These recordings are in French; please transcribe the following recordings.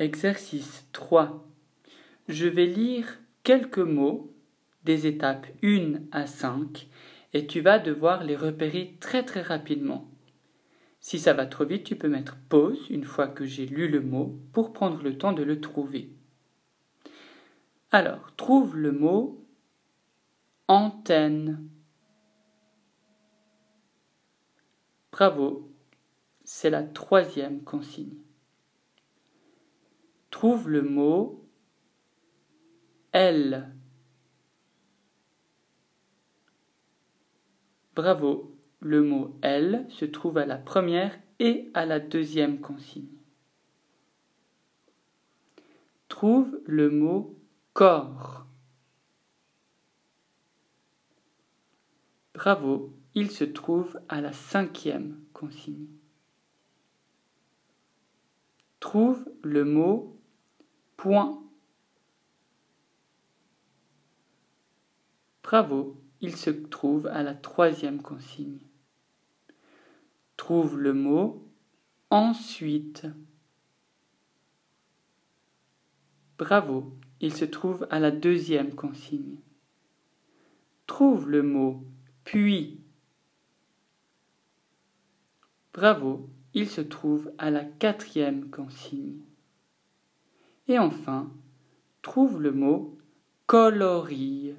Exercice 3. Je vais lire quelques mots des étapes 1 à 5 et tu vas devoir les repérer très très rapidement. Si ça va trop vite, tu peux mettre pause une fois que j'ai lu le mot pour prendre le temps de le trouver. Alors, trouve le mot antenne. Bravo, c'est la troisième consigne. Trouve le mot elle. Bravo, le mot elle se trouve à la première et à la deuxième consigne. Trouve le mot corps. Bravo, il se trouve à la cinquième consigne. Trouve le mot point. Bravo, il se trouve à la troisième consigne. Trouve le mot ensuite. Bravo, il se trouve à la deuxième consigne. Trouve le mot puis. Bravo, il se trouve à la quatrième consigne. Et enfin, trouve le mot coloris.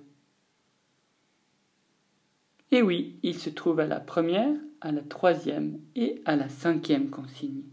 Et oui, il se trouve à la première, à la troisième et à la cinquième consigne.